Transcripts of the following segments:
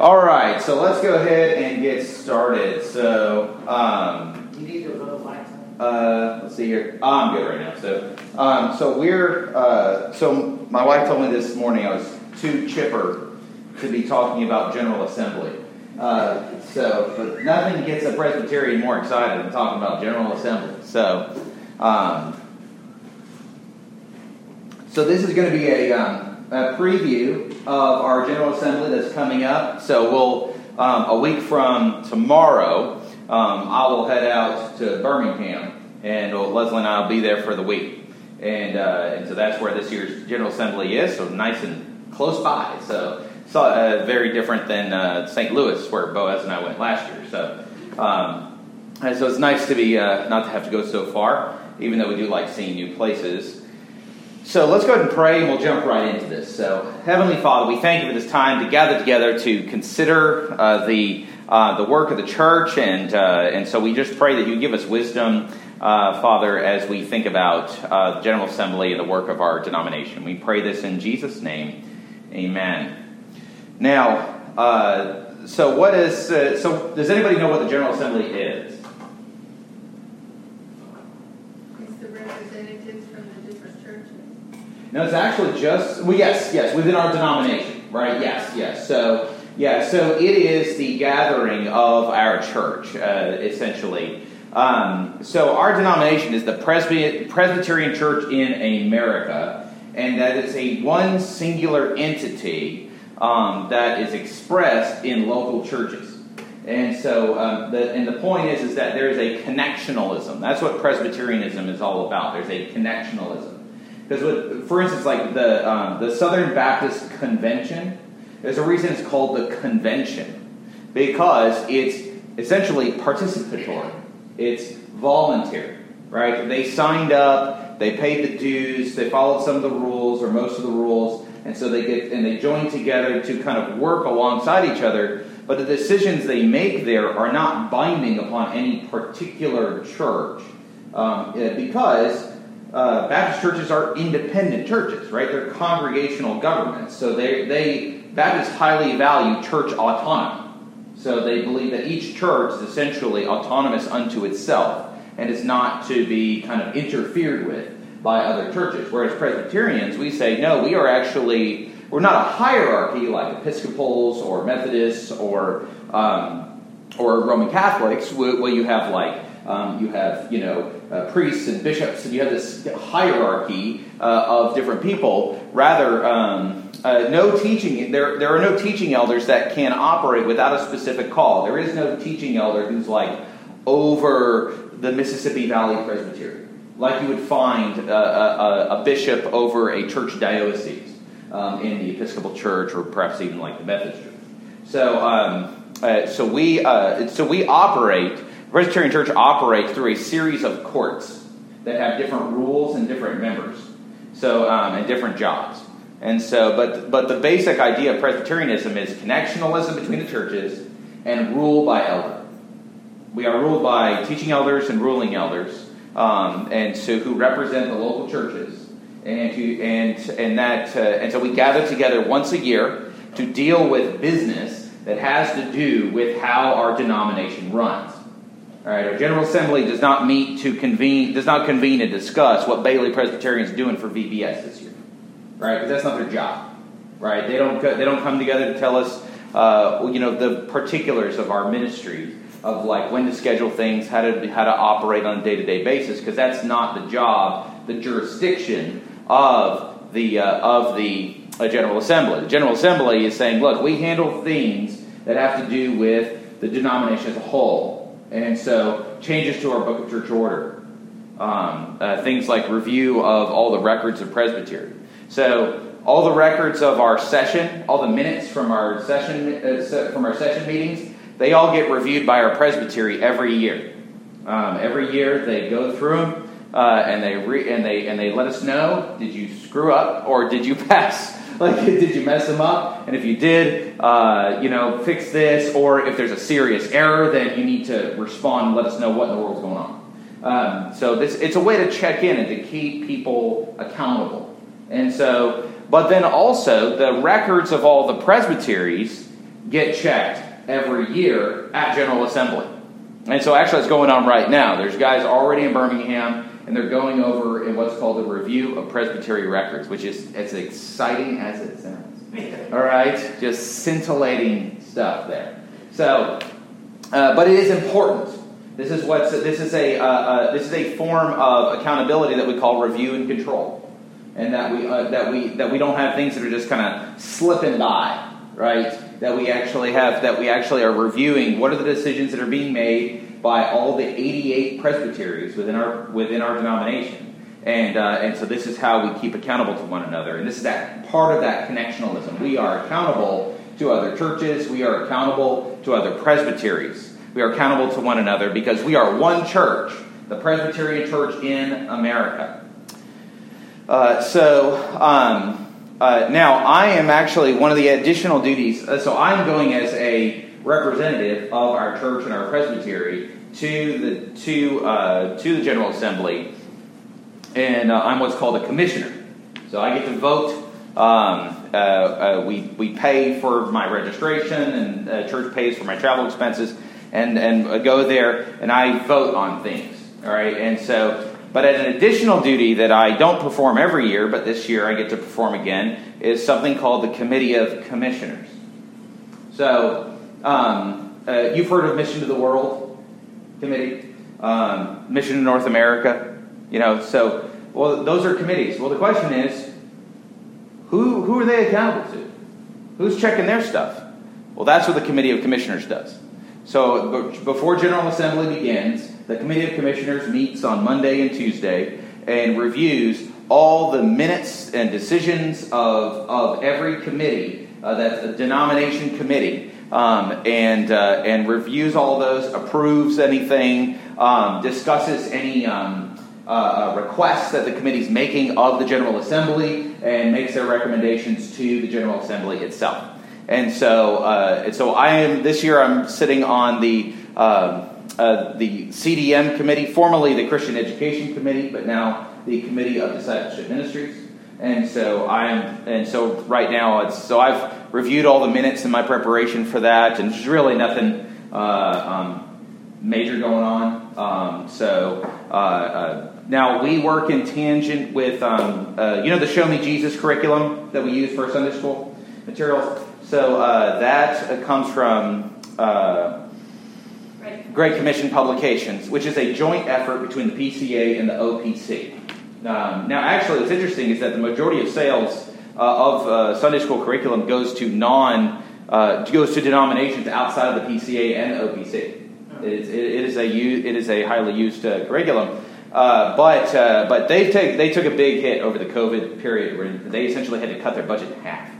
All right, so let's go ahead and get started. So, um, You need to vote lights uh, let's see here. I'm good right now. So, um, so we're uh, so my wife told me this morning I was too chipper to be talking about General Assembly. Uh, so, but nothing gets a Presbyterian more excited than talking about General Assembly. So, um, so this is going to be a, um, a preview of our General Assembly that's coming up. So we'll um, a week from tomorrow, um, I will head out to Birmingham, and Leslie and I will be there for the week. And uh, and so that's where this year's General Assembly is. So nice and close by. So so uh, very different than uh, St. Louis, where Boaz and I went last year. So. Um, and so it's nice to be uh, not to have to go so far, even though we do like seeing new places. So let's go ahead and pray, and we'll jump right into this. So, Heavenly Father, we thank you for this time to gather together to consider uh, the uh, the work of the church, and uh, and so we just pray that you give us wisdom, uh, Father, as we think about uh, the General Assembly and the work of our denomination. We pray this in Jesus' name, Amen. Now, uh, so what is so? Does anybody know what the General Assembly is? It's the representatives from the different churches. No, it's actually just well, yes, yes, within our denomination, right? Yes, yes. So yeah, so it is the gathering of our church, uh, essentially. Um, so our denomination is the Presby- Presbyterian Church in America, and that is a one singular entity um, that is expressed in local churches. And so, um, the, and the point is, is that there is a connectionalism. That's what Presbyterianism is all about. There's a connectionalism. Because, for instance, like the um, the Southern Baptist Convention, there's a reason it's called the convention because it's essentially participatory. It's voluntary, right? They signed up, they paid the dues, they followed some of the rules or most of the rules, and so they get and they join together to kind of work alongside each other. But the decisions they make there are not binding upon any particular church um, because uh, Baptist churches are independent churches, right? They're congregational governments, so they they Baptists highly value church autonomy. So they believe that each church is essentially autonomous unto itself and is not to be kind of interfered with by other churches. Whereas Presbyterians, we say no, we are actually we're not a hierarchy like Episcopals or Methodists or um, or Roman Catholics, where you have like um, you have, you know, uh, priests and bishops, and you have this hierarchy uh, of different people. Rather, um, uh, no teaching. There, there are no teaching elders that can operate without a specific call. There is no teaching elder who's like over the Mississippi Valley Presbytery, like you would find a, a, a bishop over a church diocese um, in the Episcopal Church, or perhaps even like the Methodist Church. So, um, uh, so we, uh, so we operate. Presbyterian Church operates through a series of courts that have different rules and different members, so um, and different jobs. And so, but but the basic idea of Presbyterianism is connectionalism between the churches and rule by elder. We are ruled by teaching elders and ruling elders, um, and so who represent the local churches, and who, and and that uh, and so we gather together once a year to deal with business that has to do with how our denomination runs. All right, our General Assembly does not meet to convene, does not convene and discuss what Bailey Presbyterian is doing for VBS this year, right? Because that's not their job, right? They don't they don't come together to tell us, uh, you know, the particulars of our ministry, of like when to schedule things, how to how to operate on a day to day basis, because that's not the job, the jurisdiction of the uh, of the uh, General Assembly. The General Assembly is saying, look, we handle things that have to do with the denomination as a whole. And so, changes to our Book of Church Order, um, uh, things like review of all the records of presbytery. So, all the records of our session, all the minutes from our session uh, from our session meetings, they all get reviewed by our presbytery every year. Um, every year, they go through them uh, and they re- and they and they let us know: did you screw up or did you pass? Like, did you mess them up? And if you did, uh, you know, fix this. Or if there's a serious error, then you need to respond and let us know what in the world's going on. Um, so this it's a way to check in and to keep people accountable. And so, but then also the records of all the presbyteries get checked every year at General Assembly. And so actually it's going on right now. There's guys already in Birmingham and they're going over in what's called a review of Presbytery records, which is as exciting as it sounds. All right, just scintillating stuff there. So, uh, but it is important. This is what's this is a uh, uh, this is a form of accountability that we call review and control, and that we uh, that we that we don't have things that are just kind of slipping by, right? That we actually have that we actually are reviewing what are the decisions that are being made by all the 88 presbyteries within our within our denomination and, uh, and so this is how we keep accountable to one another. And this is that part of that connectionalism. We are accountable to other churches. We are accountable to other presbyteries. We are accountable to one another because we are one church, the Presbyterian Church in America. Uh, so um, uh, now I am actually one of the additional duties. Uh, so I'm going as a representative of our church and our presbytery to the to uh, to the General Assembly and uh, I'm what's called a commissioner. So I get to vote. Um, uh, uh, we, we pay for my registration, and uh, church pays for my travel expenses, and, and go there, and I vote on things. All right, and so, but an additional duty that I don't perform every year, but this year I get to perform again, is something called the Committee of Commissioners. So, um, uh, you've heard of Mission to the World Committee, um, Mission to North America. You know, so well, those are committees. Well, the question is, who who are they accountable to? Who's checking their stuff? Well, that's what the Committee of Commissioners does. So before General Assembly begins, the Committee of Commissioners meets on Monday and Tuesday and reviews all the minutes and decisions of, of every committee uh, that's a denomination committee um, and, uh, and reviews all those, approves anything, um, discusses any um, uh, uh, requests that the committee is making of the General Assembly and makes their recommendations to the General Assembly itself. And so, uh, and so I am this year. I'm sitting on the um, uh, the CDM committee, formerly the Christian Education Committee, but now the Committee of Discipleship Ministries. And so I'm, and so right now, it's so I've reviewed all the minutes in my preparation for that, and there's really nothing uh, um, major going on. Um, so uh, uh, now, we work in tangent with, um, uh, you know, the Show Me Jesus curriculum that we use for Sunday school materials? So uh, that comes from uh, Great Commission Publications, which is a joint effort between the PCA and the OPC. Um, now, actually, what's interesting is that the majority of sales uh, of uh, Sunday school curriculum goes to non goes to denominations outside of the PCA and the OPC. It is, it is a it is a highly used curriculum. Uh, but uh, but they take they took a big hit over the COVID period where they essentially had to cut their budget in half.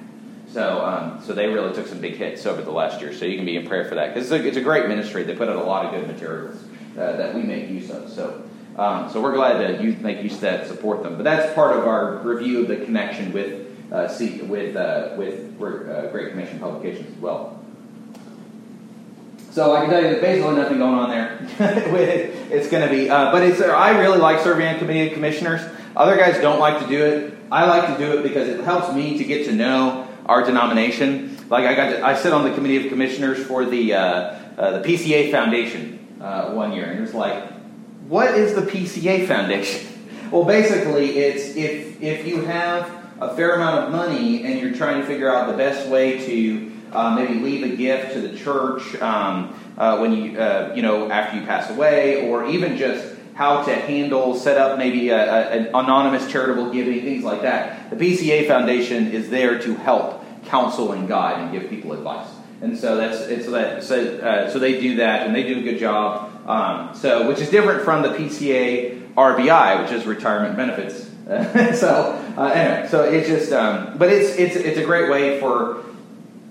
So um, so they really took some big hits over the last year. So you can be in prayer for that because it's, it's, a great ministry. They put out a lot of good materials uh, that we make use of. So. Um, so we're glad that you make use of that, support them. But that's part of our review of the connection with uh, with uh, with Great Commission publications as well. So I can tell you there's basically nothing going on there. it's going to be, uh, but it's. I really like serving on committee of commissioners. Other guys don't like to do it. I like to do it because it helps me to get to know our denomination. Like I got, to, I sit on the committee of commissioners for the uh, uh, the PCA Foundation uh, one year, and it's like, what is the PCA Foundation? Well, basically, it's if if you have a fair amount of money and you're trying to figure out the best way to uh, maybe leave a gift to the church um, uh, when you, uh, you know, after you pass away, or even just how to handle, set up maybe a, a, an anonymous charitable giving, things like that. The PCA Foundation is there to help counsel and guide and give people advice. And so that's it's that so, uh, so they do that and they do a good job. Um, so which is different from the PCA RBI, which is retirement benefits. so uh, anyway, so it's just um, but it's it's it's a great way for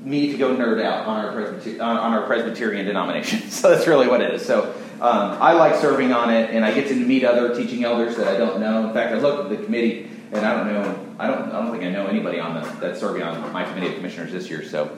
me to go nerd out on our, Presbyter- on our Presbyterian denomination. So that's really what it is. So um, I like serving on it, and I get to meet other teaching elders that I don't know. In fact, I looked at the committee, and I don't know. I don't. I don't think I know anybody on the, that's serving on my committee of commissioners this year. So,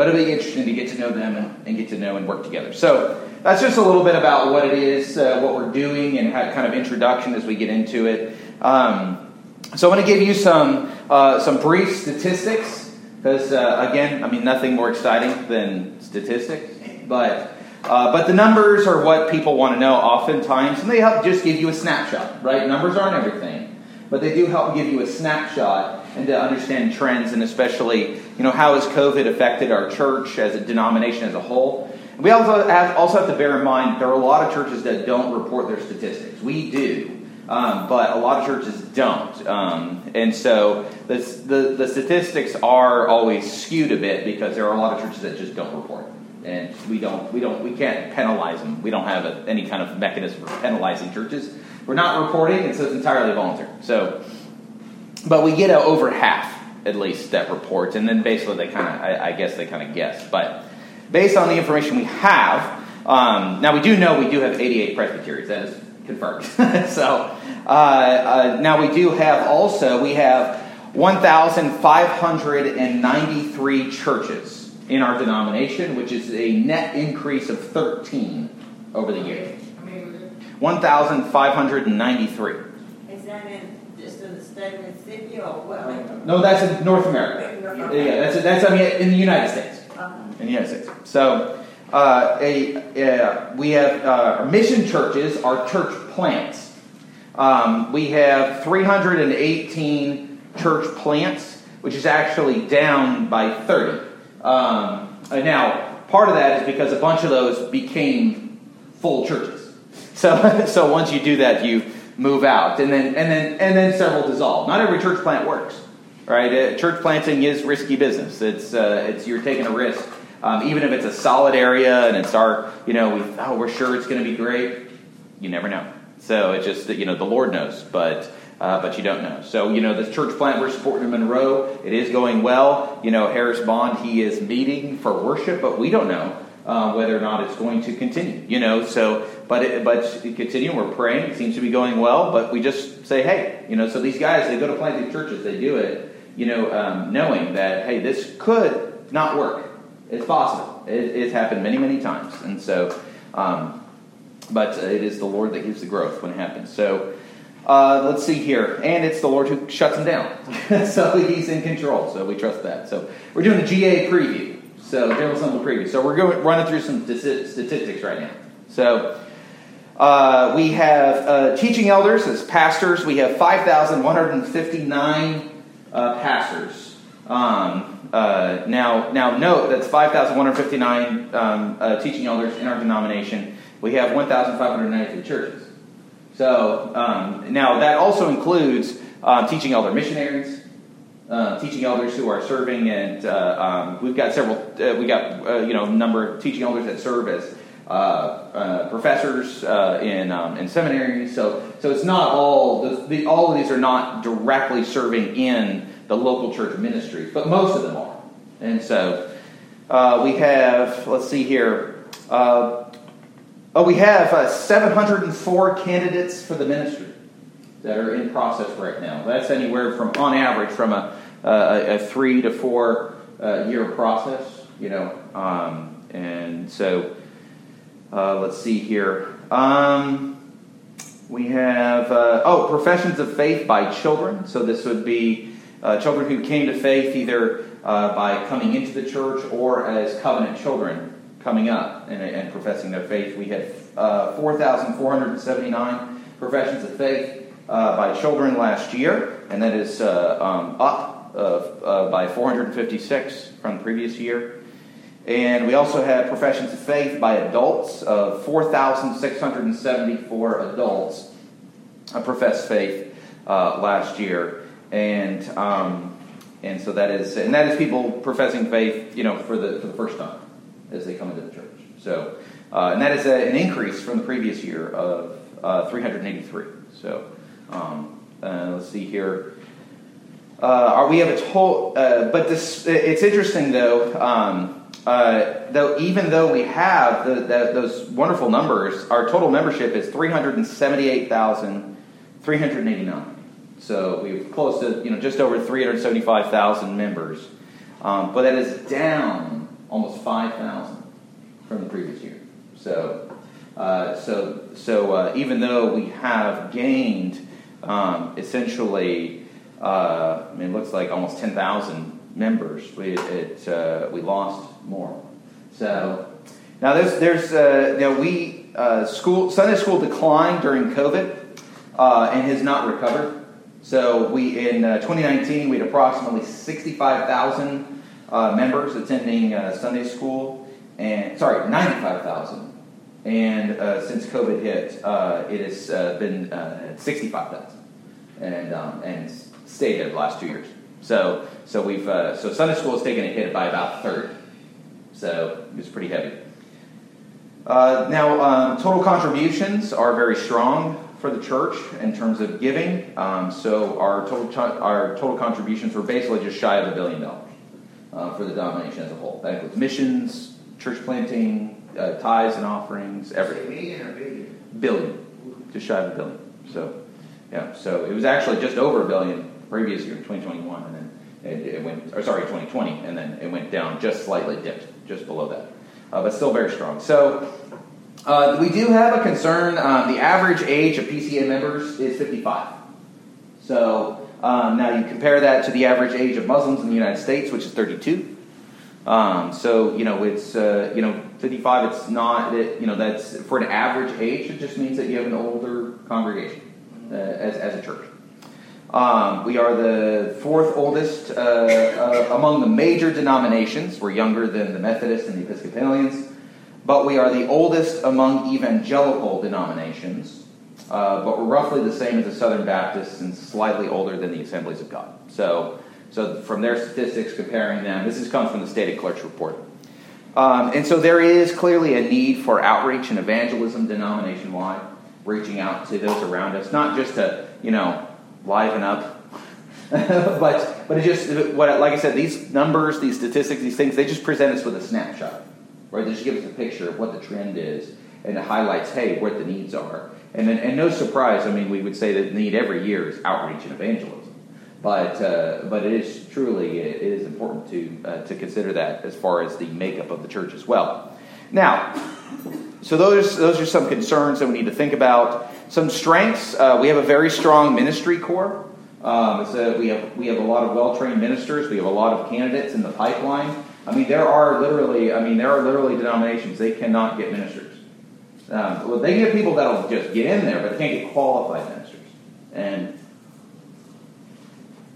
but it'll be interesting to get to know them and, and get to know and work together. So that's just a little bit about what it is, uh, what we're doing, and how, kind of introduction as we get into it. Um, so I want to give you some uh, some brief statistics because uh, again, I mean, nothing more exciting than statistics, but uh, but the numbers are what people want to know oftentimes, and they help just give you a snapshot, right? Numbers aren't everything, but they do help give you a snapshot and to understand trends, and especially, you know, how has COVID affected our church as a denomination as a whole. We also have, also have to bear in mind there are a lot of churches that don't report their statistics. We do, um, but a lot of churches don't. Um, and so the, the, the, statistics are always skewed a bit because there are a lot of churches that just don't report. And we don't, we don't, we can't penalize them. We don't have a, any kind of mechanism for penalizing churches. We're not reporting, and so it's entirely voluntary. So, but we get a, over half at least that reports, and then basically they kind of, I, I, guess they kind of guess. But based on the information we have, um, now we do know we do have 88 presbyteries. That is confirmed. so uh, uh, now we do have also we have 1,593 churches in our denomination, which is a net increase of 13 over the year. 1,593. Is that in just in the state Mississippi or what? No, that's in North America. Yeah, that's that's I mean in the United States. Uh-huh. In the United States. So. Uh, a, uh, we have uh, mission churches are church plants. Um, we have 318 church plants, which is actually down by 30. Um, now, part of that is because a bunch of those became full churches. So, so once you do that, you move out, and then and then and then several dissolve. Not every church plant works, right? Uh, church planting is risky business. It's uh, it's you're taking a risk um, even if it's a solid area and it's our, you know, we, oh, we're sure it's going to be great, you never know. So it's just that, you know, the Lord knows, but, uh, but you don't know. So, you know, this church plant we're supporting in Monroe, it is going well. You know, Harris Bond, he is meeting for worship, but we don't know uh, whether or not it's going to continue, you know. So, but it, but continue. We're praying. It seems to be going well, but we just say, hey, you know. So these guys, they go to plant these churches. They do it, you know, um, knowing that hey, this could not work. It's possible. It, it's happened many, many times. And so, um, but it is the Lord that gives the growth when it happens. So, uh, let's see here. And it's the Lord who shuts them down. so he's in control. So we trust that. So we're doing a GA preview. So General Assembly preview. So we're going running through some statistics right now. So uh, we have uh, teaching elders as pastors. We have 5,159 uh, pastors. Um, uh, now, now note that's 5,159 um, uh, teaching elders in our denomination. We have 1,593 churches. So um, now that also includes um, teaching elder missionaries, uh, teaching elders who are serving, and uh, um, we've got several. Uh, we got uh, you know number of teaching elders that serve as professors in um, in seminaries. So so it's not all the, the, all of these are not directly serving in the local church ministries, but most of them are. And so uh, we have, let's see here, uh, oh, we have uh, 704 candidates for the ministry that are in process right now. That's anywhere from, on average, from a, a, a three to four uh, year process, you know. Um, and so uh, let's see here. Um, we have, uh, oh, professions of faith by children. So this would be uh, children who came to faith either uh, by coming into the church or as covenant children coming up and, and professing their faith. We had uh, 4,479 professions of faith uh, by children last year, and that is um, up by 456 from the previous year. And we also had professions of faith by adults of 4,674 adults professed faith last year and um, and so that is and that is people professing faith, you know, for the for the first time as they come into the church. So uh, and that is a, an increase from the previous year of uh, 383. So um, uh, let's see here. Uh, are we have a total? Uh, but this it's interesting though. Um, uh, though even though we have the, the, those wonderful numbers, our total membership is 378,389. So we're close to, you know, just over 375,000 members. Um, but that is down almost 5,000 from the previous year. So, uh, so, so uh, even though we have gained um, essentially, uh, I mean, it looks like almost 10,000 members. We it uh, we lost more. So now there's there's uh, you know we uh, school Sunday school declined during COVID uh, and has not recovered. So we in uh, 2019 we had approximately 65,000 uh, members attending Sunday school, and sorry 95,000. And since COVID hit, it has been 65,000, and um, and stayed there the last two years. So so we've so Sunday school has taken a hit by about a third. So it's pretty heavy. Uh, now, um, total contributions are very strong for the church in terms of giving. Um, so our total our total contributions were basically just shy of a billion dollars uh, for the denomination as a whole. That includes missions, church planting, uh, tithes and offerings, everything. Million or billion? Billion, just shy of a billion. So, yeah. So it was actually just over a billion previous year, 2021, and then it, it went. Or sorry, 2020, and then it went down just slightly, dipped just below that, uh, but still very strong. So uh, we do have a concern. Um, the average age of PCA members is 55. So um, now you compare that to the average age of Muslims in the United States, which is 32. Um, so you know it's uh, you know 55. It's not it, you know that's for an average age. It just means that you have an older congregation uh, as as a church. Um, we are the fourth oldest uh, uh, among the major denominations. We're younger than the Methodists and the Episcopalians, but we are the oldest among evangelical denominations. Uh, but we're roughly the same as the Southern Baptists and slightly older than the Assemblies of God. So, so from their statistics, comparing them, this has come from the Stated Clerk's report. Um, and so there is clearly a need for outreach and evangelism denomination wide, reaching out to those around us, not just to, you know, liven up. but but it just what like I said, these numbers, these statistics, these things, they just present us with a snapshot, right? They just give us a picture of what the trend is, and it highlights, hey, what the needs are. And then, and no surprise, I mean, we would say that the need every year is outreach and evangelism. But uh, but it is truly it is important to uh, to consider that as far as the makeup of the church as well. Now, so those those are some concerns that we need to think about. Some strengths: uh, we have a very strong ministry corps. Um, so we have we have a lot of well trained ministers. We have a lot of candidates in the pipeline. I mean, there are literally I mean there are literally denominations they cannot get ministers. Um, well, they can get people that'll just get in there, but they can't get qualified ministers. And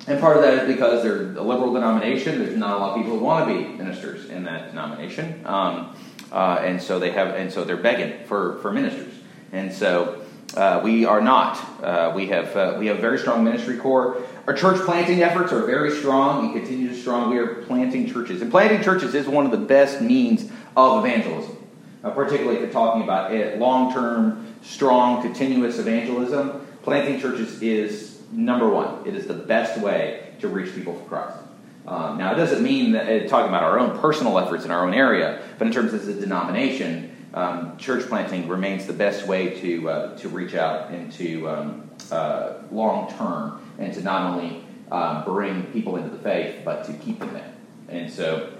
and part of that is because they're a liberal denomination. There's not a lot of people who want to be ministers in that denomination, um, uh, and so they have and so they're begging for for ministers. And so uh, we are not. Uh, we have uh, we have a very strong ministry corps. Our church planting efforts are very strong and continue to strong. We are planting churches, and planting churches is one of the best means of evangelism. Uh, particularly if you're talking about long-term, strong, continuous evangelism, planting churches is number one. It is the best way to reach people for Christ. Um, now, it doesn't mean that uh, talking about our own personal efforts in our own area, but in terms of the denomination, um, church planting remains the best way to uh, to reach out and to um, uh, long term and to not only um, bring people into the faith but to keep them in. And so,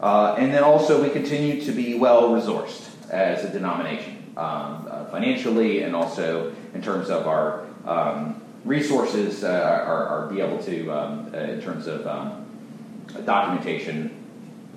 uh, and then also we continue to be well resourced as a denomination um, uh, financially and also in terms of our um, resources uh, are, are, be able to um, uh, in terms of documentation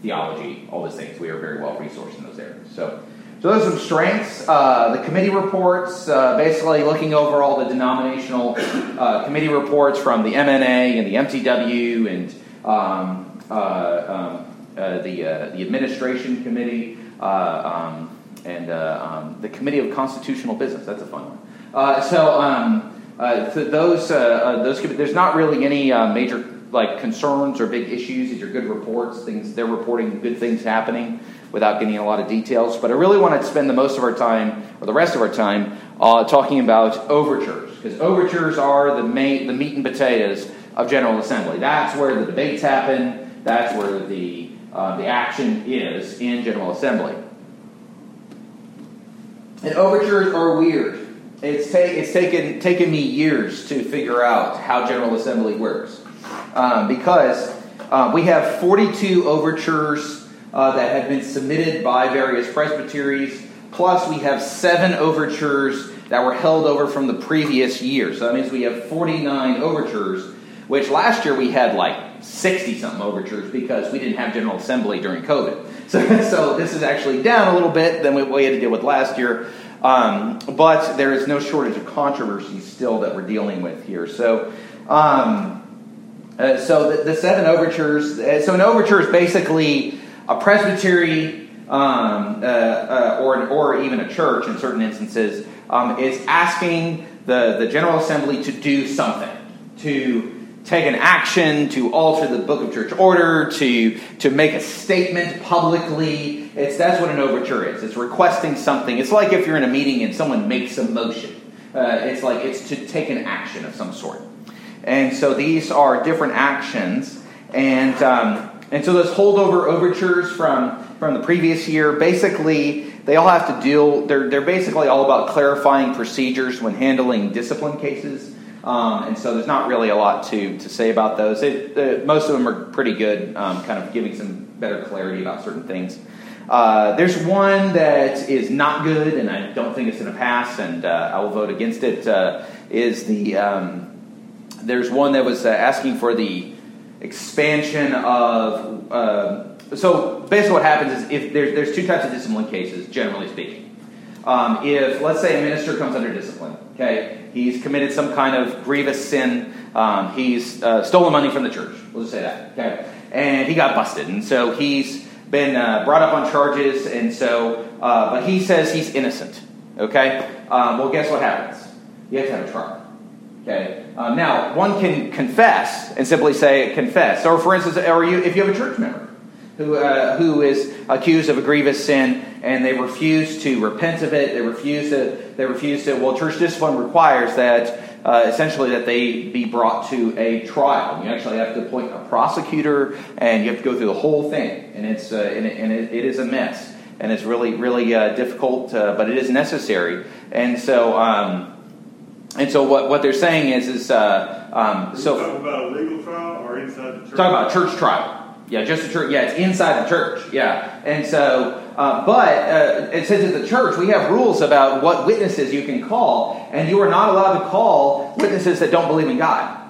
theology, all those things. We are very well resourced in those areas. So, so those are some strengths. Uh, the committee reports, uh, basically looking over all the denominational uh, committee reports from the MNA and the MTW and um, uh, um, uh, the uh, the administration committee um, and um, the committee of constitutional business. That's a fun one. so. Um, so those, those, there's not really any major like concerns or big issues. These are good reports. Things they're reporting good things happening without getting a lot of details. But I really want to spend the most of our time, or the rest of our time, uh, talking about overtures, because overtures are the main, the meat and potatoes of General Assembly. That's where the debates happen. That's where the uh, the action is in General Assembly. And overtures are weird. It's, ta- it's taken, taken me years to figure out how General Assembly works. Um, because uh, we have 42 overtures uh, that have been submitted by various presbyteries. Plus, we have seven overtures that were held over from the previous year. So that means we have 49 overtures, which last year we had like 60 something overtures because we didn't have General Assembly during COVID. So, so this is actually down a little bit than what we had to deal with last year. Um, but there is no shortage of controversy still that we're dealing with here. So, um, uh, so the, the, seven overtures. Uh, so an overture is basically a presbytery um, uh, uh or or even a church in certain instances um, is asking the the General Assembly to do something to take an action to alter the book of church order, to, to make a statement publicly. It's, that's what an overture is. It's requesting something. It's like if you're in a meeting and someone makes a motion. Uh, it's like it's to take an action of some sort. And so these are different actions. And, um, and so those holdover overtures from, from the previous year, basically, they all have to deal, they're, they're basically all about clarifying procedures when handling discipline cases. Um, and so there's not really a lot to, to say about those. It, uh, most of them are pretty good, um, kind of giving some better clarity about certain things. Uh, there's one that is not good, and I don't think it's going to pass, and uh, I will vote against it. Uh, is the um, there's one that was uh, asking for the expansion of. Uh, so basically, what happens is if there's there's two types of discipline cases, generally speaking. Um, if let's say a minister comes under discipline, okay, He's committed some kind of grievous sin. Um, he's uh, stolen money from the church. We'll just say that. Okay, and he got busted, and so he's been uh, brought up on charges, and so uh, but he says he's innocent. Okay, um, well, guess what happens? You have to have a trial. Okay. Um, now, one can confess and simply say confess, or for instance, or you if you have a church member who uh, who is accused of a grievous sin and they refuse to repent of it. They refuse to. They refuse to. Well, church discipline requires that uh, essentially that they be brought to a trial. You actually have to appoint a prosecutor, and you have to go through the whole thing, and it's uh, and, it, and it, it is a mess, and it's really really uh, difficult, uh, but it is necessary. And so. Um, and so what, what they're saying is is uh, um, so talking about a legal trial or inside the church. Talking about a church trial. Yeah, just a church. Yeah, it's inside the church. Yeah, and so, uh, but uh, it says at the church we have rules about what witnesses you can call, and you are not allowed to call witnesses that don't believe in God,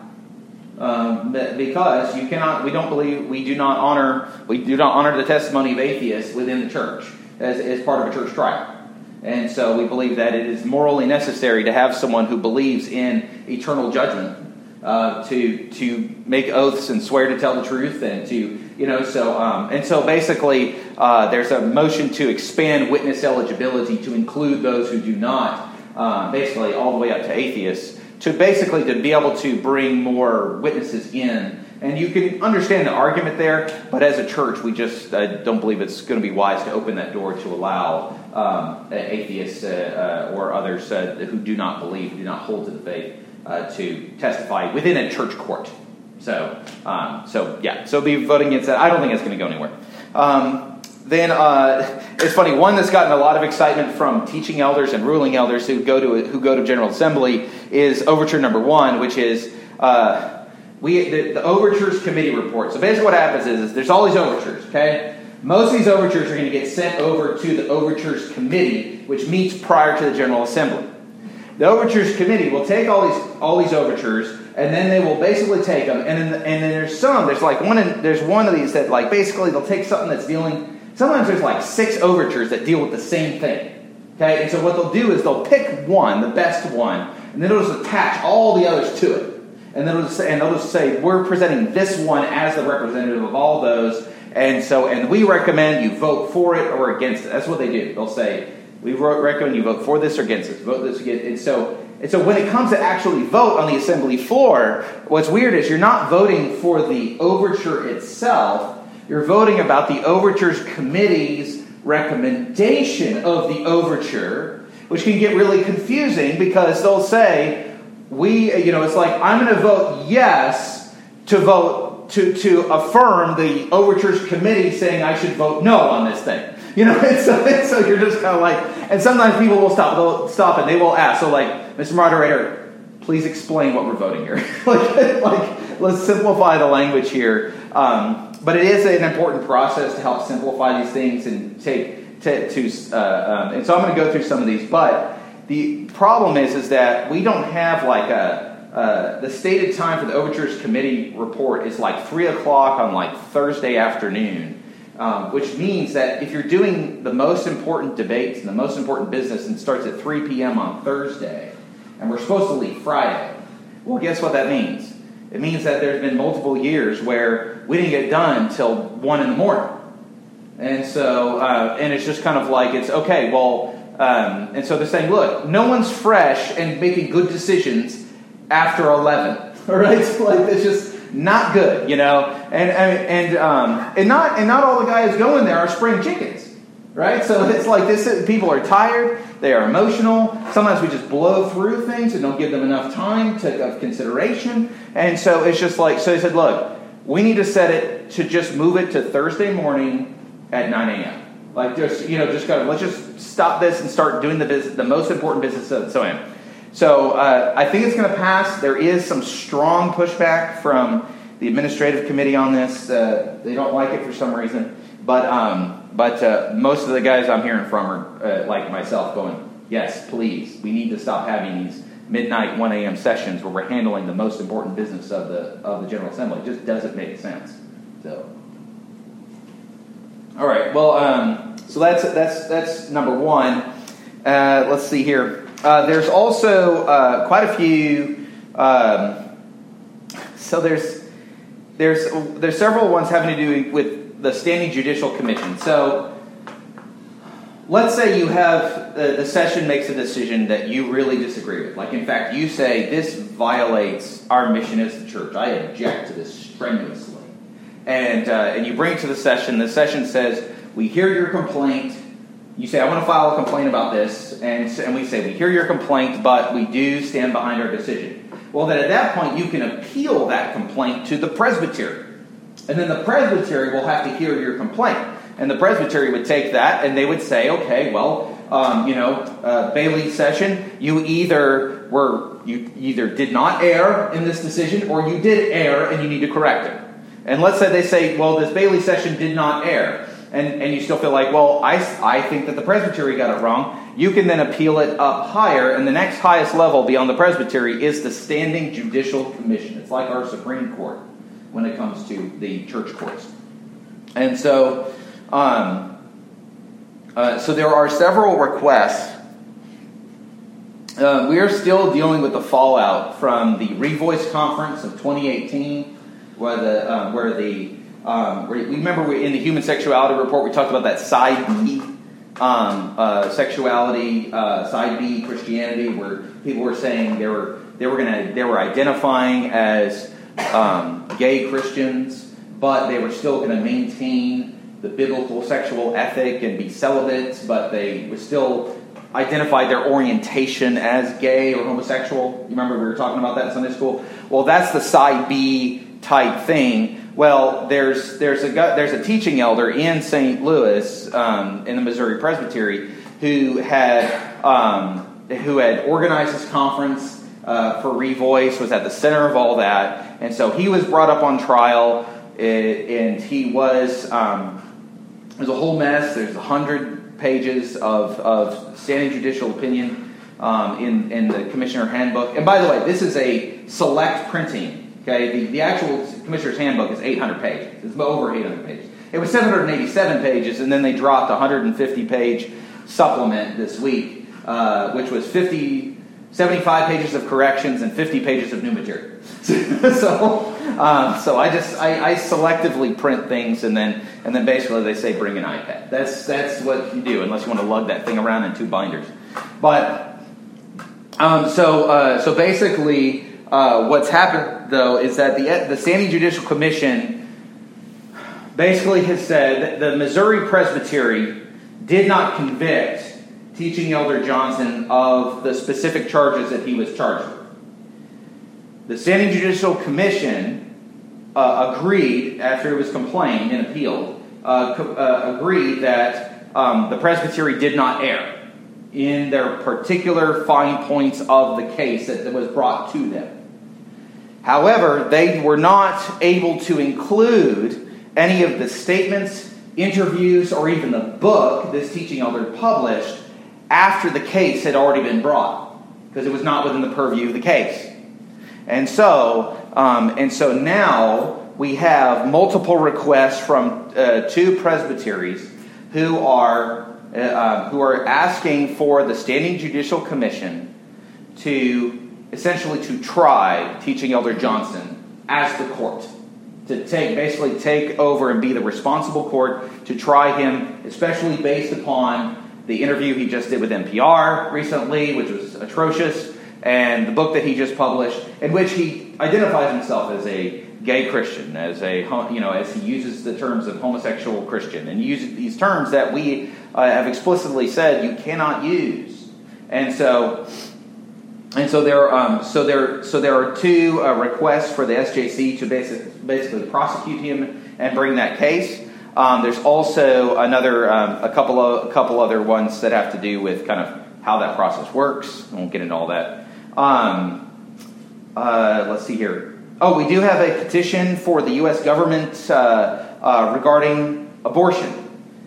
um, because you cannot. We don't believe. We do not honor. We do not honor the testimony of atheists within the church as, as part of a church trial. And so we believe that it is morally necessary to have someone who believes in eternal judgment uh, to to make oaths and swear to tell the truth and to you know, so um, and so basically, uh, there's a motion to expand witness eligibility to include those who do not, uh, basically all the way up to atheists, to basically to be able to bring more witnesses in. And you can understand the argument there, but as a church, we just uh, don't believe it's going to be wise to open that door to allow um, atheists uh, uh, or others uh, who do not believe, do not hold to the faith, to testify within a church court. So, um, so yeah, so be voting against that. I don't think it's going to go anywhere. Um, then uh, it's funny. One that's gotten a lot of excitement from teaching elders and ruling elders who go to who go to General Assembly is overture number one, which is uh, we the, the, overtures committee report. So basically, what happens is, is there's all these overtures. Okay, most of these overtures are going to get sent over to the overtures committee, which meets prior to the General Assembly. The overtures committee will take all these all these overtures, and then they will basically take them. And then, and then there's some. There's like one. In, there's one of these that like basically they'll take something that's dealing. Sometimes there's like six overtures that deal with the same thing. Okay, and so what they'll do is they'll pick one, the best one, and then they'll just attach all the others to it. And they'll just say, and they'll just say, we're presenting this one as the representative of all those. And so, and we recommend you vote for it or against it. That's what they do. They'll say, we recommend you vote for this or against this. Vote this against. And so, and so when it comes to actually vote on the assembly floor, what's weird is you're not voting for the overture itself. You're voting about the overtures committee's recommendation of the overture, which can get really confusing because they'll say, we, you know, it's like, I'm going to vote yes to vote to, to affirm the overtures committee saying I should vote no on this thing. You know, and so, and so you're just kind of like, and sometimes people will stop, they'll stop and they will ask. So, like, Mr. Moderator, please explain what we're voting here. like, like, let's simplify the language here. Um, but it is an important process to help simplify these things and take to, to uh, um, and so I'm going to go through some of these. But the problem is, is that we don't have like a uh, the stated time for the Overtures Committee report is like 3 o'clock on like Thursday afternoon, um, which means that if you're doing the most important debates and the most important business and starts at 3 p.m. on Thursday, and we're supposed to leave Friday, well, guess what that means? It means that there's been multiple years where we didn't get done till 1 in the morning. And so, uh, and it's just kind of like, it's okay, well, um, and so they're saying, look, no one's fresh and making good decisions after 11. All right? like, it's just not good, you know? And, and, and, um, and, not, and not all the guys going there are spring chickens, right? So it's like this people are tired, they are emotional. Sometimes we just blow through things and don't give them enough time to, of consideration. And so it's just like, so they said, look, we need to set it to just move it to Thursday morning at 9 a.m. Like just you know, just kind of let's just stop this and start doing the business, the most important business. Of, so on. So uh, I think it's going to pass. There is some strong pushback from the administrative committee on this. Uh, they don't like it for some reason, but um, but uh, most of the guys I'm hearing from are uh, like myself, going, "Yes, please. We need to stop having these midnight 1 a.m. sessions where we're handling the most important business of the of the General Assembly. It just doesn't make sense." So. All right. Well, um, so that's that's that's number one. Uh, let's see here. Uh, there's also uh, quite a few. Um, so there's there's there's several ones having to do with the standing judicial commission. So let's say you have the, the session makes a decision that you really disagree with. Like in fact, you say this violates our mission as the church. I object to this strenuously and, uh, and you bring it to the session. The session says, We hear your complaint. You say, I want to file a complaint about this. And, and we say, We hear your complaint, but we do stand behind our decision. Well, then at that point, you can appeal that complaint to the presbytery. And then the presbytery will have to hear your complaint. And the presbytery would take that and they would say, okay, well, um, you know, uh, Bailey session, you either were you either did not err in this decision or you did err and you need to correct it. And let's say they say, well, this Bailey session did not err. And, and you still feel like, well, I, I think that the presbytery got it wrong. You can then appeal it up higher, and the next highest level beyond the presbytery is the standing judicial commission. It's like our Supreme Court when it comes to the church courts. And so, um, uh, so there are several requests. Uh, we are still dealing with the fallout from the Revoice Conference of 2018 where the um, where the um, where, remember we, in the human sexuality report we talked about that side B um, uh, sexuality, uh, side B Christianity, where people were saying they were they were gonna they were identifying as um, gay Christians, but they were still going to maintain the biblical sexual ethic and be celibates, but they were still identified their orientation as gay or homosexual. You remember we were talking about that in Sunday school? Well, that's the side B type thing. Well, there's there's a there's a teaching elder in St. Louis um, in the Missouri Presbytery who had um, who had organized this conference uh, for Revoice, was at the center of all that, and so he was brought up on trial, and he was um, there's a whole mess. There's a hundred pages of, of standing judicial opinion um, in in the commissioner handbook. And by the way, this is a select printing Okay, the, the actual commissioner's handbook is 800 pages. It's over 800 pages. It was 787 pages, and then they dropped a 150 page supplement this week, uh, which was 50, 75 pages of corrections and 50 pages of new material. so, um, so I just I, I, selectively print things, and then and then basically they say bring an iPad. That's that's what you do, unless you want to lug that thing around in two binders. But um, so uh, so basically uh, what's happened, though, is that the, the Standing Judicial Commission basically has said that the Missouri Presbytery did not convict teaching Elder Johnson of the specific charges that he was charged with. The Standing Judicial Commission uh, agreed, after it was complained and appealed, uh, co- uh, agreed that um, the Presbytery did not err in their particular fine points of the case that was brought to them. However, they were not able to include any of the statements, interviews, or even the book this teaching elder published after the case had already been brought, because it was not within the purview of the case. And so, um, and so now we have multiple requests from uh, two presbyteries who are uh, uh, who are asking for the Standing Judicial Commission to essentially to try teaching Elder Johnson as the court to take basically take over and be the responsible court to try him, especially based upon the interview he just did with NPR recently, which was atrocious, and the book that he just published, in which he identifies himself as a gay Christian, as a you know, as he uses the terms of homosexual Christian, and uses these terms that we uh, have explicitly said you cannot use, and so. And so there, um, so there, so there are two uh, requests for the SJC to basic, basically prosecute him and bring that case. Um, there's also another, um, a couple of, a couple other ones that have to do with kind of how that process works. I won't get into all that. Um, uh, let's see here. Oh, we do have a petition for the U.S. government uh, uh, regarding abortion.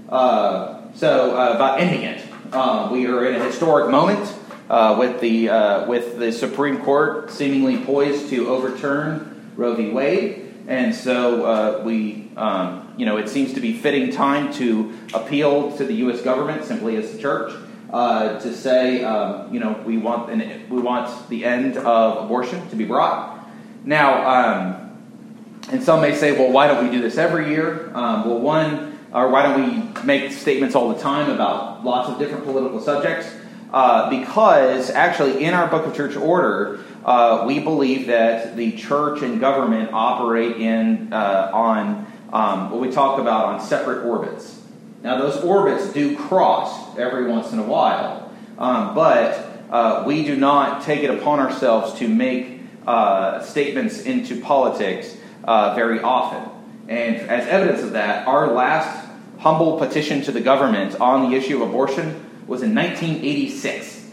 Uh, so uh, about ending it. Um, we are in a historic moment uh, with the with the Supreme Court seemingly poised to overturn Roe v. Wade, and so we. Um, you know, it seems to be fitting time to appeal to the U.S. government simply as the church uh, to say, um, you know, we want an, we want the end of abortion to be brought. Now, um, and some may say, well, why don't we do this every year? Um, well, one, or why don't we make statements all the time about lots of different political subjects? Uh, because actually, in our Book of Church Order, uh, we believe that the church and government operate in uh, on um, what we talk about on separate orbits. Now, those orbits do cross every once in a while, um, but uh, we do not take it upon ourselves to make uh, statements into politics uh, very often. And as evidence of that, our last humble petition to the government on the issue of abortion was in 1986.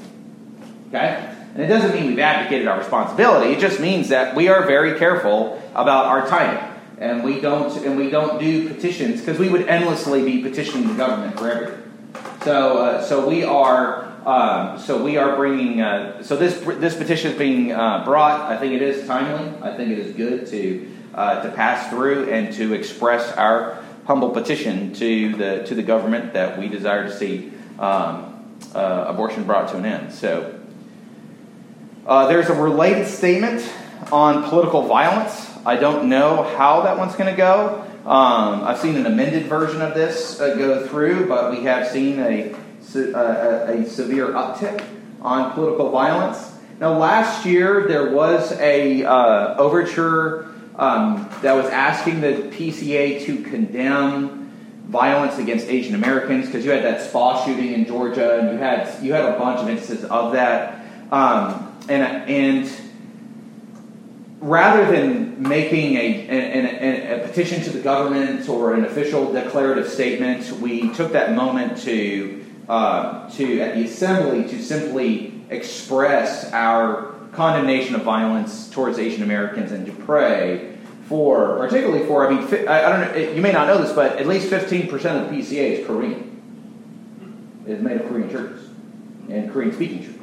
Okay? And it doesn't mean we've abdicated our responsibility, it just means that we are very careful about our timing and we don't and we don't do petitions because we would endlessly be petitioning the government for everything. So uh, so we are um, so we are bringing uh, so this this petition is being uh, brought. I think it is timely. I think it is good to uh, to pass through and to express our humble petition to the to the government that we desire to see um, uh, abortion brought to an end. So uh, there's a related statement on political violence. I don't know how that one's going to go. Um, I've seen an amended version of this uh, go through, but we have seen a, a, a, severe uptick on political violence. Now, last year there was a uh, overture um, that was asking the PCA to condemn violence against Asian Americans because you had that spa shooting in Georgia, and you had you had a bunch of instances of that, um, and and rather than making a, a, a, petition to the government or an official declarative statement, we took that moment to, uh, to at the assembly to simply express our condemnation of violence towards Asian Americans and to pray for, particularly for, I mean, I don't know, you may not know this, but at least 15% of the PCA is Korean. It's made of Korean churches and Korean speaking churches.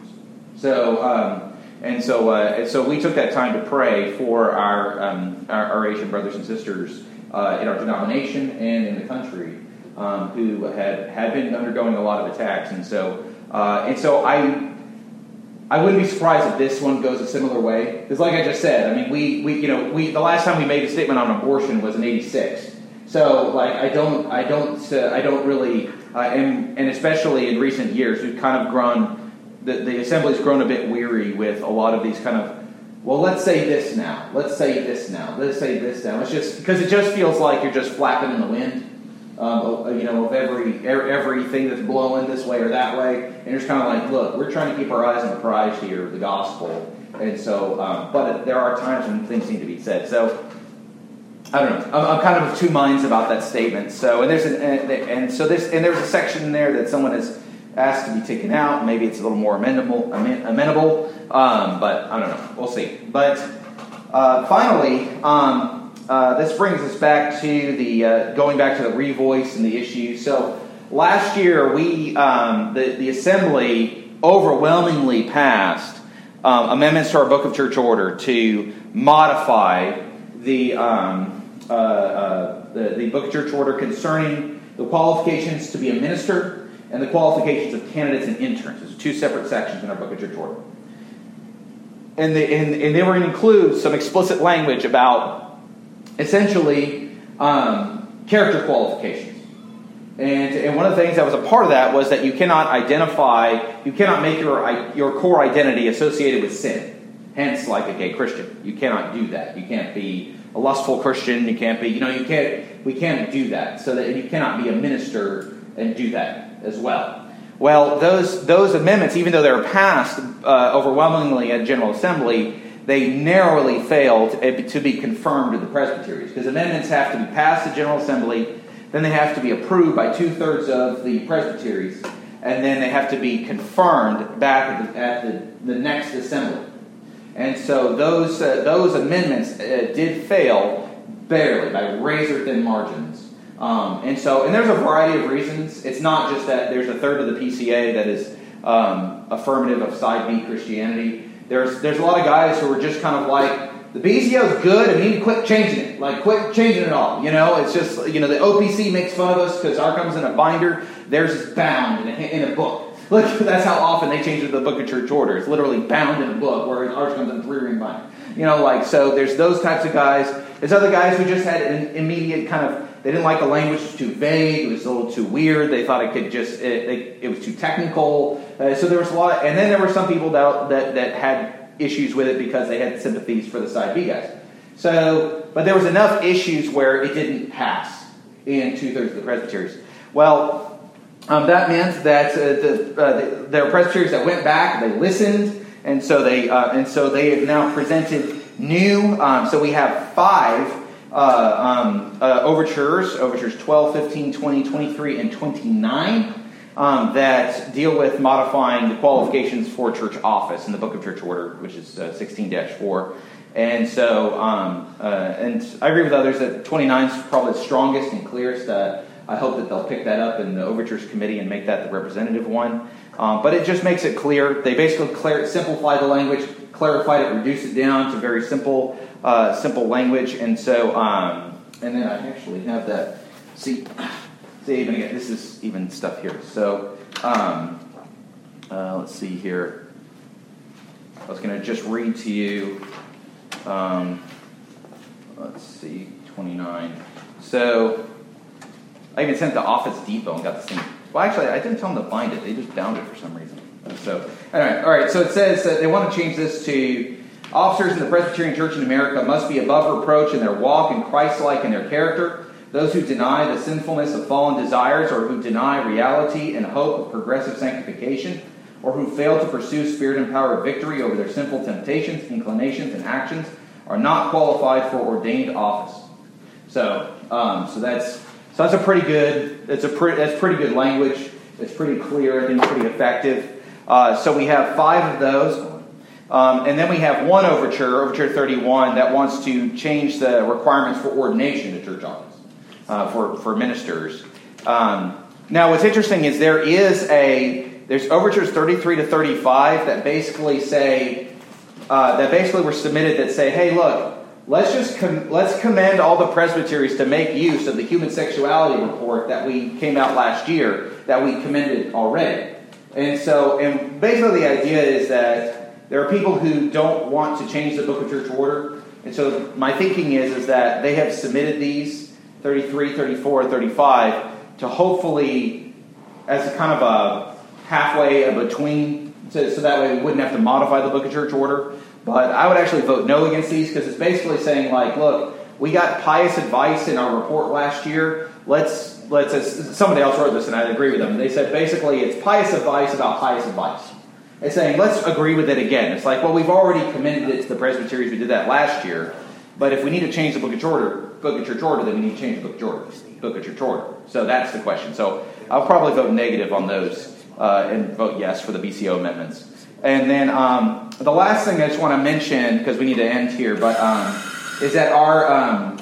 So, um, and so, uh, and so we took that time to pray for our, um, our, our, Asian brothers and sisters uh, in our denomination and in the country um, who had, had been undergoing a lot of attacks. And so, uh, and so I, I wouldn't be surprised if this one goes a similar way. Because, like I just said, I mean, we, we, you know, we, the last time we made a statement on abortion was in '86. So, like, I don't, I don't, uh, I don't really, uh, and, and especially in recent years, we've kind of grown the, the assembly's grown a bit weary with a lot of these kind of well, let's say this now. Let's say this now. Let's say this now. It's just because it just feels like you're just flapping in the wind, um, you know, of every everything that's blowing this way or that way, and just kind of like, look, we're trying to keep our eyes on the prize here, the gospel, and so, um, but there are times when things need to be said. So, I don't know. I'm, I'm, kind of of two minds about that statement. So, and there's an, and, and so this and there's a section in there that someone has asked to be taken out. Maybe it's a little more amenable, amenable um, but I don't know. We'll see. But uh, finally, um, uh, this brings us back to the uh, going back to the revoice and the issue. So last year, we um, the the assembly overwhelmingly passed um, amendments to our Book of Church Order to modify the, um, uh, uh, the, the Book of Church Order concerning the qualifications to be a minister and the qualifications of candidates and interns. There's two separate sections in our Book of Church Order. And they, and, and they were going to include some explicit language about essentially um, character qualifications. And, and one of the things that was a part of that was that you cannot identify, you cannot make your, your core identity associated with sin. Hence, like a gay Christian. You cannot do that. You can't be a lustful Christian. You can't be, you know, you can't, we can't do that. So that you cannot be a minister and do that as well. Well, those, those amendments, even though they were passed uh, overwhelmingly at General Assembly, they narrowly failed to be confirmed to the presbyteries because amendments have to be passed the General Assembly then they have to be approved by two thirds of the presbyteries, and then they have to be confirmed back at the, at the, the next assembly. And so those, uh, those amendments uh, did fail barely by razor thin margins. Um, and so, and there's a variety of reasons. It's not just that there's a third of the PCA that is um, affirmative of side B Christianity. There's, there's a lot of guys who are just kind of like, the BCO is good, and you need to quit changing it. Like, quit changing it all. You know, it's just, you know, the OPC makes fun of us because our comes in a binder. Theirs is bound in a, in a book. Look, that's how often they change it to the Book of Church Order. It's literally bound in a book, whereas ours comes in three ring binder. You know, like, so there's those types of guys. There's other guys who just had an immediate kind of, they didn't like the language, it was too vague, it was a little too weird, they thought it could just, it, it, it was too technical. Uh, so there was a lot, of, and then there were some people that, that, that had issues with it because they had sympathies for the side B guys. So, but there was enough issues where it didn't pass in two thirds of the presbyteries. Well, um, that meant that uh, the, uh, the, there were presbyteries that went back, they listened, and so they uh, and so they have now presented new. Um, so we have five um, uh, overtures, overtures 12, 15, 20, 23, and 29 um, that deal with modifying the qualifications for church office in the Book of Church Order, which is uh, 16 4. And so, um, uh, and I agree with others that 29 is probably the strongest and clearest. Uh, I hope that they'll pick that up in the Overtures Committee and make that the representative one. Um, but it just makes it clear. They basically clear, simplify the language, clarified it, reduce it down to very simple, uh, simple language. And so, um, and then I actually have that. See, See, even again, this is even stuff here. So, um, uh, let's see here. I was going to just read to you. Um, let's see, 29. So, I even sent the Office Depot and got the same. Well, actually, I didn't tell them to bind it. They just bound it for some reason. So, anyway, all right. So it says that they want to change this to officers in the Presbyterian Church in America must be above reproach in their walk and Christ-like in their character those who deny the sinfulness of fallen desires, or who deny reality and hope of progressive sanctification, or who fail to pursue spirit empowered victory over their sinful temptations, inclinations, and actions, are not qualified for ordained office. So, um, so that's so that's a pretty good. That's a pretty that's pretty good language. It's pretty clear. I think pretty effective. Uh, so we have five of those. Um, and then we have one overture, Overture 31, that wants to change the requirements for ordination to church office uh, for, for ministers. Um, now, what's interesting is there is a there's overtures 33 to 35 that basically say uh, that basically were submitted that say, hey, look, let's just com- let's commend all the presbyteries to make use of the human sexuality report that we came out last year that we commended already. And so, and basically the idea is that there are people who don't want to change the Book of Church Order, and so my thinking is is that they have submitted these 33, 34, 35 to hopefully, as a kind of a halfway between, so, so that way we wouldn't have to modify the Book of Church Order. But I would actually vote no against these because it's basically saying, like, look, we got pious advice in our report last year. Let's let's somebody else wrote this and I agree with them. They said basically it's pious advice about pious advice. It's saying let's agree with it again. It's like well we've already commended it to the presbyteries. We did that last year. But if we need to change the book of order, book of church order, then we need to change the book of order, book of church order. So that's the question. So I'll probably vote negative on those uh, and vote yes for the BCO amendments. And then um, the last thing I just want to mention because we need to end here, but um, is that our um,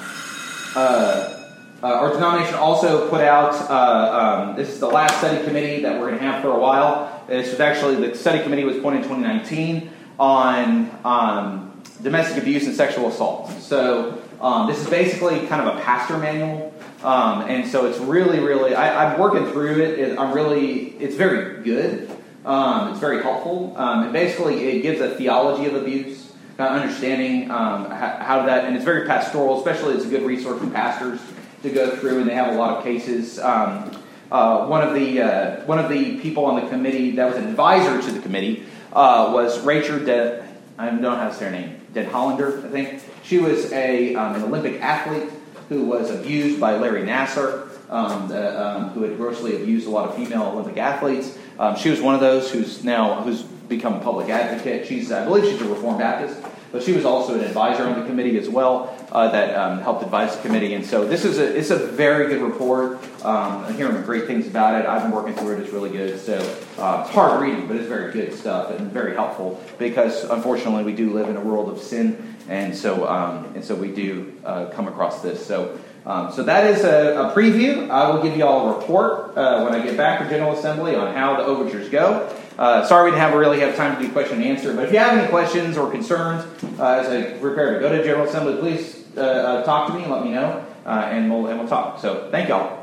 uh, uh, our denomination also put out. Uh, um, this is the last study committee that we're going to have for a while. This was actually the study committee was appointed in 2019. on um, domestic abuse and sexual assault. So um, this is basically kind of a pastor manual, and so it's really, really. I, I'm working through it. it. I'm really. It's very good. Um, it's very helpful. Um, and basically, it gives a theology of abuse, kind of understanding um, how, how that, and it's very pastoral. Especially, it's a good resource for pastors to go through, and they have a lot of cases. Um, uh, one of the uh, one of the people on the committee that was an advisor to the committee uh, was Rachael. De, I don't know how to say her name. Denhollander, I think. She was a um, an Olympic athlete who was abused by Larry Nassar, um, the, um, who had grossly abused a lot of female Olympic athletes. Um, she was one of those who's now who's become a public advocate. She's I believe she's a Reformed Baptist, but she was also an advisor on the committee as well uh, that um, helped advise the committee. And so this is a it's a very good report. Um, I'm hearing great things about it. I've been working through it. It's really good. So uh, it's hard reading, but it's very good stuff and very helpful because unfortunately we do live in a world of sin, and so um, and so we do uh, come across this. So. Um, so that is a, a, preview. I will give you all a report uh, when I get back to General Assembly on how the overtures go. Uh, sorry we didn't have really have time to do question and answer, but if you have any questions or concerns uh, as I prepare to go to General Assembly, please uh, uh, talk to me and let me know, uh, and we'll and we'll talk. So thank y'all.